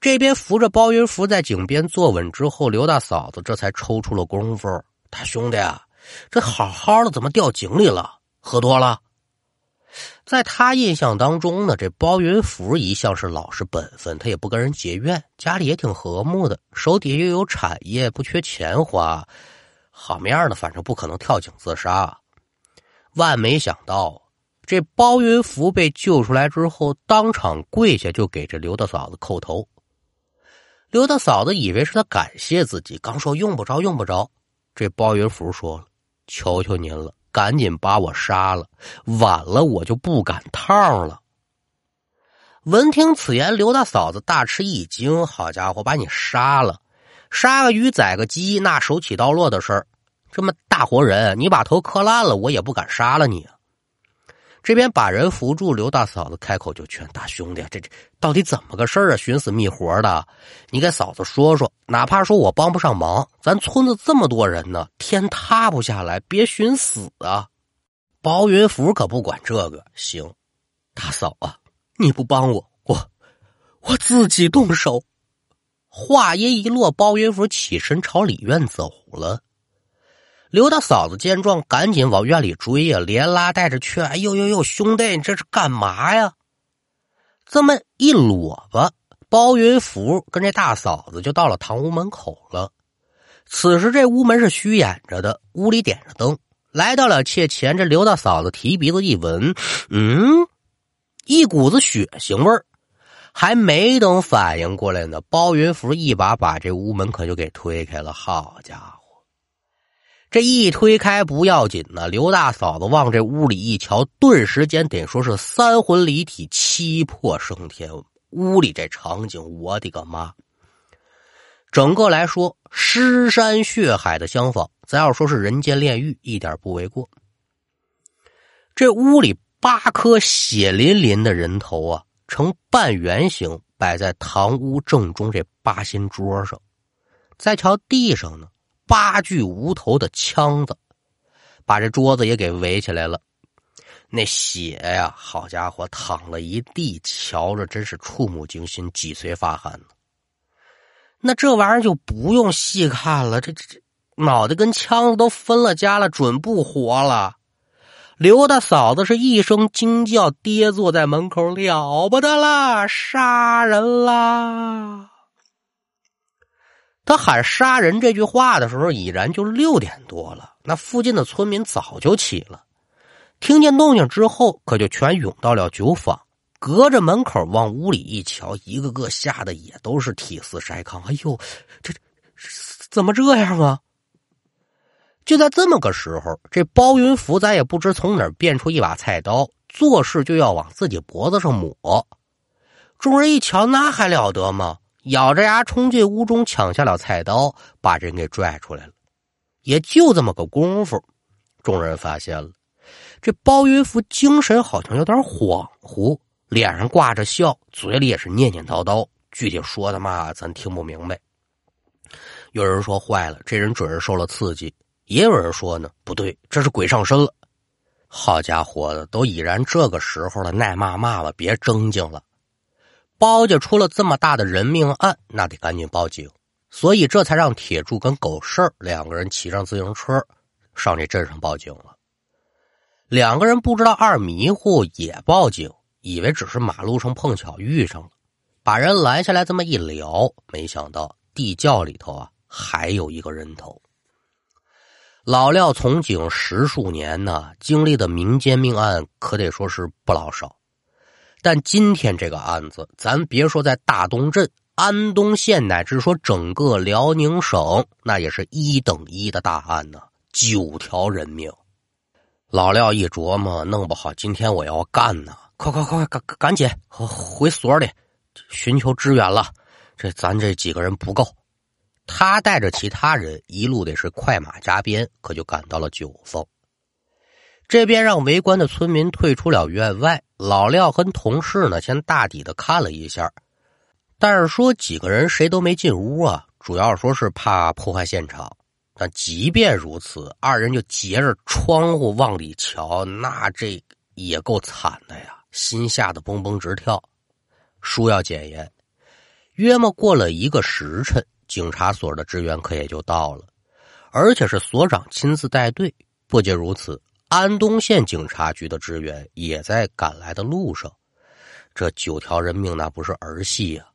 这边扶着包云福在井边坐稳之后，刘大嫂子这才抽出了功夫：“大兄弟，这好好的怎么掉井里了？喝多了？”在他印象当中呢，这包云福一向是老实本分，他也不跟人结怨，家里也挺和睦的，手底下又有产业，不缺钱花，好面的，反正不可能跳井自杀。万没想到，这包云福被救出来之后，当场跪下就给这刘大嫂子叩头。刘大嫂子以为是他感谢自己，刚说用不着，用不着。这包云福说了：“求求您了。”赶紧把我杀了，晚了我就不赶趟了。闻听此言，刘大嫂子大吃一惊：“好家伙，把你杀了，杀个鱼宰个鸡，那手起刀落的事儿，这么大活人，你把头磕烂了，我也不敢杀了你啊。”这边把人扶住，刘大嫂子开口就劝大兄弟：“这这到底怎么个事儿啊？寻死觅活的，你给嫂子说说。哪怕说我帮不上忙，咱村子这么多人呢，天塌不下来，别寻死啊！”包云福可不管这个，行，大嫂啊，你不帮我，我我自己动手。话音一落，包云福起身朝里院走了。刘大嫂子见状，赶紧往院里追呀，连拉带着劝：“哎呦呦呦，兄弟，你这是干嘛呀？”这么一裸吧，包云福跟这大嫂子就到了堂屋门口了。此时这屋门是虚掩着的，屋里点着灯。来到了妾前，这刘大嫂子提鼻子一闻，嗯，一股子血腥味儿。还没等反应过来呢，包云福一把把这屋门可就给推开了。好家伙！这一推开不要紧呢，刘大嫂子往这屋里一瞧，顿时间得说是三魂离体、七魄升天。屋里这场景，我的个妈！整个来说，尸山血海的相仿，咱要说是人间炼狱，一点不为过。这屋里八颗血淋淋的人头啊，呈半圆形摆在堂屋正中这八仙桌上，再瞧地上呢。八具无头的枪子，把这桌子也给围起来了。那血呀，好家伙，淌了一地，瞧着真是触目惊心，脊髓发寒。那这玩意儿就不用细看了，这这这脑袋跟枪子都分了家了，准不活了。刘大嫂子是一声惊叫，跌坐在门口，了不得了，杀人啦！他喊“杀人”这句话的时候，已然就六点多了。那附近的村民早就起了，听见动静之后，可就全涌到了酒坊。隔着门口往屋里一瞧，一个个吓得也都是体似筛糠。哎呦，这怎么这样啊？就在这么个时候，这包云福咱也不知从哪儿变出一把菜刀，做事就要往自己脖子上抹。众人一瞧，那还了得吗？咬着牙冲进屋中，抢下了菜刀，把人给拽出来了。也就这么个功夫，众人发现了这包云福精神好像有点恍惚，脸上挂着笑，嘴里也是念念叨叨。具体说的嘛，咱听不明白。有人说坏了，这人准是受了刺激；也有人说呢，不对，这是鬼上身了。好家伙的，都已然这个时候了，耐骂骂吧，别争经了。包家出了这么大的人命案，那得赶紧报警，所以这才让铁柱跟狗剩两个人骑上自行车上这镇上报警了。两个人不知道二迷糊也报警，以为只是马路上碰巧遇上了，把人拦下来这么一聊，没想到地窖里头啊还有一个人头。老廖从警十数年呢，经历的民间命案可得说是不老少。但今天这个案子，咱别说在大东镇、安东县，乃至说整个辽宁省，那也是一等一的大案呢，九条人命。老廖一琢磨，弄不好今天我要干呢，快快快，赶赶紧回所里寻求支援了。这咱这几个人不够，他带着其他人一路得是快马加鞭，可就赶到了九峰。这边让围观的村民退出了院外，老廖跟同事呢，先大抵的看了一下，但是说几个人谁都没进屋啊，主要说是怕破坏现场。但即便如此，二人就截着窗户往里瞧，那这也够惨的呀，心吓得蹦蹦直跳。书要检验，约莫过了一个时辰，警察所的支援可也就到了，而且是所长亲自带队。不仅如此，安东县警察局的支援也在赶来的路上。这九条人命那不是儿戏呀！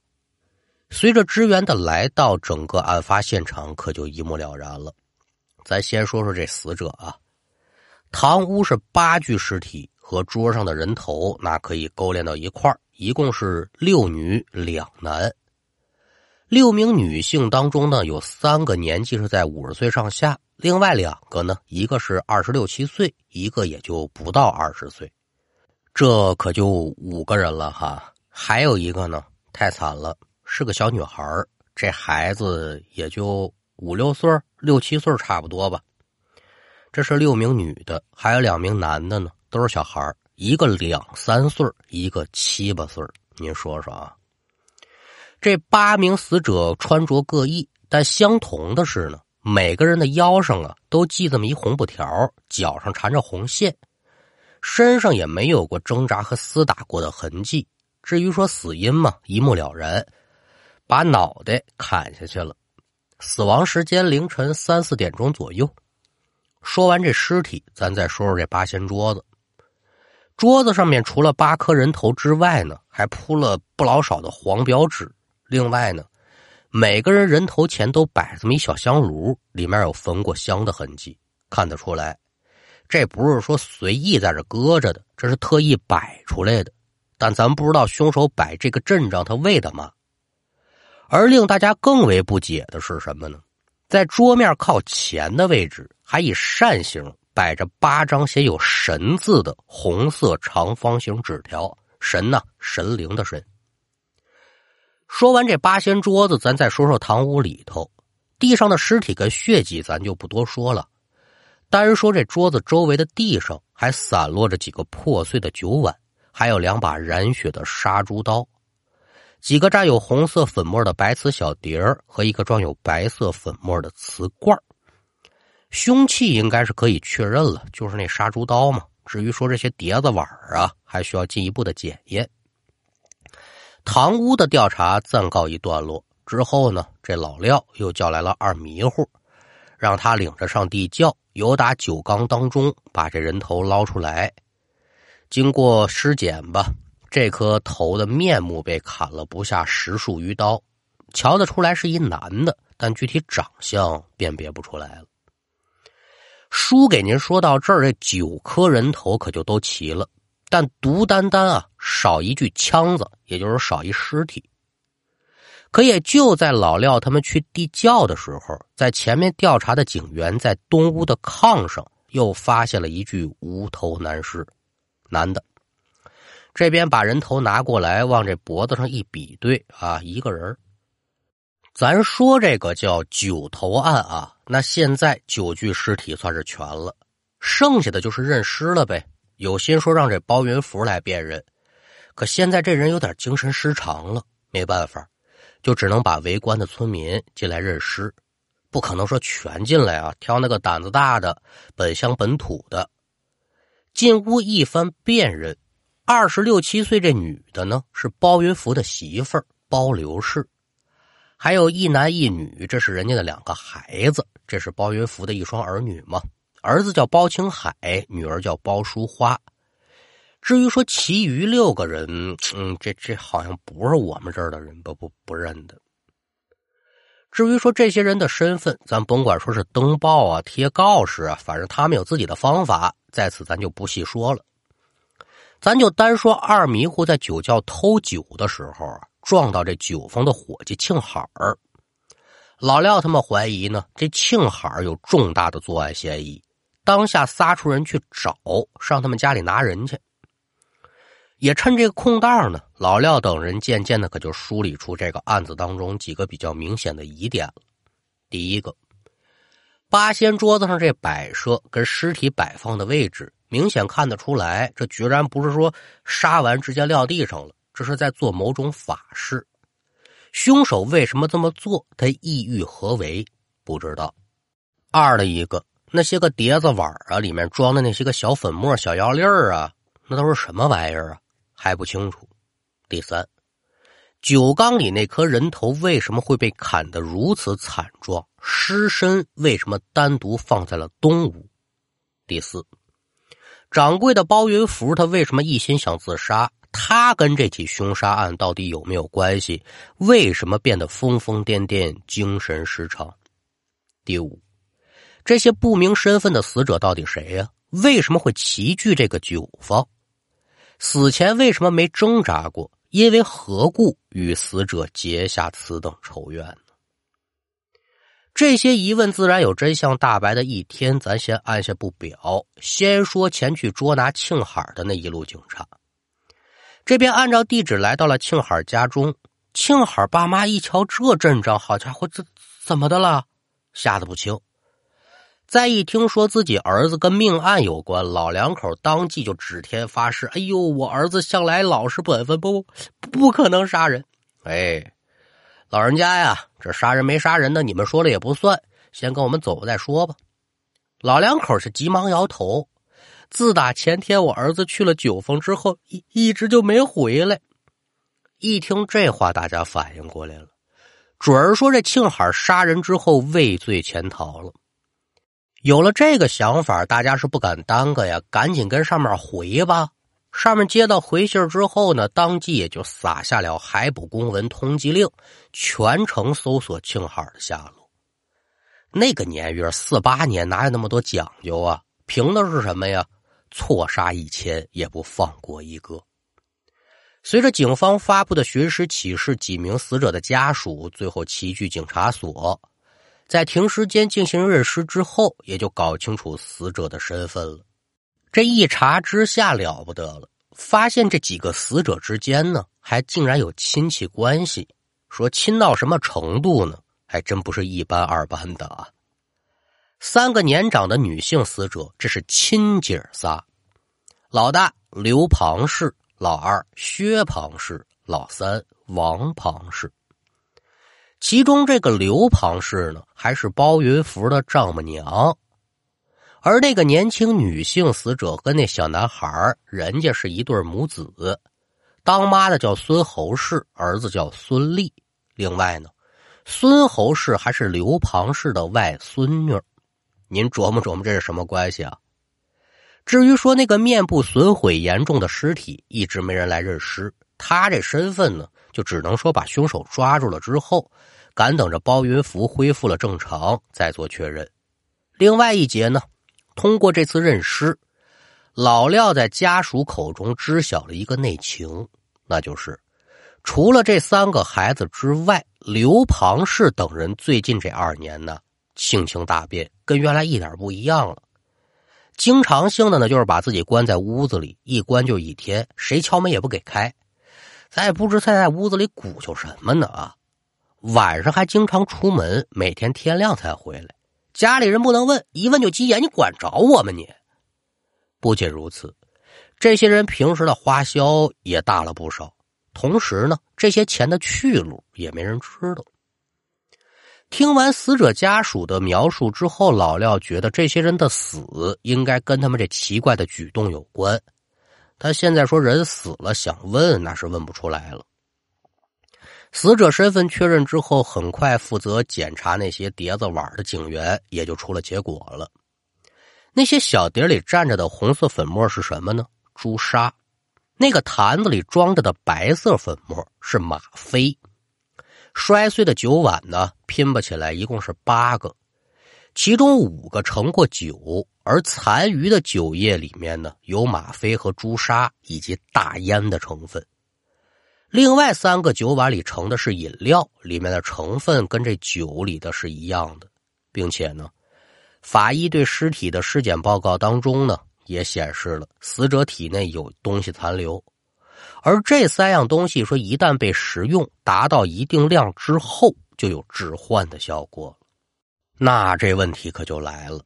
随着支援的来到，整个案发现场可就一目了然了。咱先说说这死者啊，堂屋是八具尸体和桌上的人头，那可以勾连到一块一共是六女两男。六名女性当中呢，有三个年纪是在五十岁上下，另外两个呢，一个是二十六七岁，一个也就不到二十岁，这可就五个人了哈。还有一个呢，太惨了。是个小女孩这孩子也就五六岁六七岁差不多吧。这是六名女的，还有两名男的呢，都是小孩一个两三岁一个七八岁您说说啊？这八名死者穿着各异，但相同的是呢，每个人的腰上啊都系这么一红布条，脚上缠着红线，身上也没有过挣扎和厮打过的痕迹。至于说死因嘛，一目了然。把脑袋砍下去了，死亡时间凌晨三四点钟左右。说完这尸体，咱再说说这八仙桌子。桌子上面除了八颗人头之外呢，还铺了不老少的黄表纸。另外呢，每个人人头前都摆这么一小香炉，里面有焚过香的痕迹。看得出来，这不是说随意在这搁着的，这是特意摆出来的。但咱不知道凶手摆这个阵仗他为的嘛？而令大家更为不解的是什么呢？在桌面靠前的位置，还以扇形摆着八张写有“神”字的红色长方形纸条。神呢，神灵的神。说完这八仙桌子，咱再说说堂屋里头，地上的尸体跟血迹，咱就不多说了。单说这桌子周围的地上，还散落着几个破碎的酒碗，还有两把染血的杀猪刀。几个沾有红色粉末的白瓷小碟儿和一个装有白色粉末的瓷罐凶器应该是可以确认了，就是那杀猪刀嘛。至于说这些碟子碗啊，还需要进一步的检验。堂屋的调查暂告一段落之后呢，这老廖又叫来了二迷糊，让他领着上地窖，由打酒缸当中把这人头捞出来，经过尸检吧。这颗头的面目被砍了不下十数余刀，瞧得出来是一男的，但具体长相辨别不出来了。书给您说到这儿，这九颗人头可就都齐了，但独单单啊少一具枪子，也就是少一尸体。可也就在老廖他们去地窖的时候，在前面调查的警员在东屋的炕上又发现了一具无头男尸，男的。这边把人头拿过来，往这脖子上一比对啊，一个人咱说这个叫九头案啊，那现在九具尸体算是全了，剩下的就是认尸了呗。有心说让这包云福来辨认，可现在这人有点精神失常了，没办法，就只能把围观的村民进来认尸，不可能说全进来啊，挑那个胆子大的、本乡本土的进屋一番辨认。二十六七岁这女的呢，是包云福的媳妇儿包刘氏，还有一男一女，这是人家的两个孩子，这是包云福的一双儿女嘛。儿子叫包青海，女儿叫包淑花。至于说其余六个人，嗯，这这好像不是我们这儿的人，不不不认得。至于说这些人的身份，咱甭管说是登报啊、贴告示啊，反正他们有自己的方法，在此咱就不细说了。咱就单说二迷糊在酒窖偷酒的时候啊，撞到这酒坊的伙计庆海儿。老廖他们怀疑呢，这庆海儿有重大的作案嫌疑，当下撒出人去找，上他们家里拿人去。也趁这个空档呢，老廖等人渐渐的可就梳理出这个案子当中几个比较明显的疑点了。第一个，八仙桌子上这摆设跟尸体摆放的位置。明显看得出来，这居然不是说杀完直接撂地上了，这是在做某种法事。凶手为什么这么做？他意欲何为？不知道。二的一个，那些个碟子碗啊，里面装的那些个小粉末、小药粒儿啊，那都是什么玩意儿啊？还不清楚。第三，酒缸里那颗人头为什么会被砍得如此惨状？尸身为什么单独放在了东屋？第四，掌柜的包云福他为什么一心想自杀？他跟这起凶杀案到底有没有关系？为什么变得疯疯癫癫、精神失常？第五，这些不明身份的死者到底谁呀？为什么会齐聚这个酒坊？死前为什么没挣扎过？因为何故与死者结下此等仇怨呢？这些疑问自然有真相大白的一天。咱先按下不表，先说前去捉拿庆海的那一路警察。这边按照地址来到了庆海家中。庆海爸妈一瞧这阵仗，好家伙，这怎么的了？吓得不轻。再一听说自己儿子跟命案有关，老两口当即就指天发誓：“哎呦，我儿子向来老实本分，不不可能杀人。”哎，老人家呀，这杀人没杀人的，你们说了也不算，先跟我们走再说吧。老两口是急忙摇头。自打前天我儿子去了九峰之后，一一直就没回来。一听这话，大家反应过来了，准儿说这庆海杀人之后畏罪潜逃了。有了这个想法，大家是不敢耽搁呀，赶紧跟上面回吧。上面接到回信之后呢，当即也就撒下了海捕公文通缉令，全程搜索庆海的下落。那个年月，四八年哪有那么多讲究啊？凭的是什么呀？错杀一千也不放过一个。随着警方发布的寻尸启事，几名死者的家属最后齐聚警察所。在停尸间进行认尸之后，也就搞清楚死者的身份了。这一查之下了不得了，发现这几个死者之间呢，还竟然有亲戚关系。说亲到什么程度呢？还真不是一般二般的啊。三个年长的女性死者，这是亲姐仨：老大刘庞氏，老二薛庞氏，老三王庞氏。其中这个刘庞氏呢，还是包云福的丈母娘，而那个年轻女性死者跟那小男孩人家是一对母子，当妈的叫孙侯氏，儿子叫孙立。另外呢，孙侯氏还是刘庞氏的外孙女。您琢磨琢磨，这是什么关系啊？至于说那个面部损毁严重的尸体，一直没人来认尸，他这身份呢，就只能说把凶手抓住了之后。赶等着包云福恢复了正常再做确认。另外一节呢，通过这次认尸，老廖在家属口中知晓了一个内情，那就是除了这三个孩子之外，刘庞氏等人最近这二年呢，性情大变，跟原来一点不一样了。经常性的呢，就是把自己关在屋子里，一关就一天，谁敲门也不给开。咱也不知他在屋子里鼓秋什么呢啊！晚上还经常出门，每天天亮才回来。家里人不能问，一问就急眼。你管着我吗？你不仅如此，这些人平时的花销也大了不少。同时呢，这些钱的去路也没人知道。听完死者家属的描述之后，老廖觉得这些人的死应该跟他们这奇怪的举动有关。他现在说人死了，想问那是问不出来了。死者身份确认之后，很快负责检查那些碟子碗的警员也就出了结果了。那些小碟里站着的红色粉末是什么呢？朱砂。那个坛子里装着的白色粉末是吗啡。摔碎的酒碗呢，拼不起来，一共是八个，其中五个盛过酒，而残余的酒液里面呢，有吗啡和朱砂以及大烟的成分。另外三个酒碗里盛的是饮料，里面的成分跟这酒里的是一样的，并且呢，法医对尸体的尸检报告当中呢，也显示了死者体内有东西残留，而这三样东西说一旦被食用，达到一定量之后，就有致幻的效果。那这问题可就来了：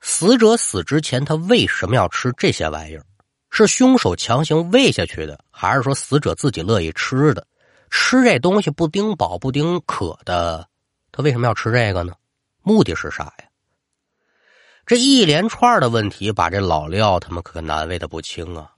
死者死之前，他为什么要吃这些玩意儿？是凶手强行喂下去的，还是说死者自己乐意吃的？吃这东西不顶饱不顶渴的，他为什么要吃这个呢？目的是啥呀？这一连串的问题把这老廖他们可难为的不轻啊！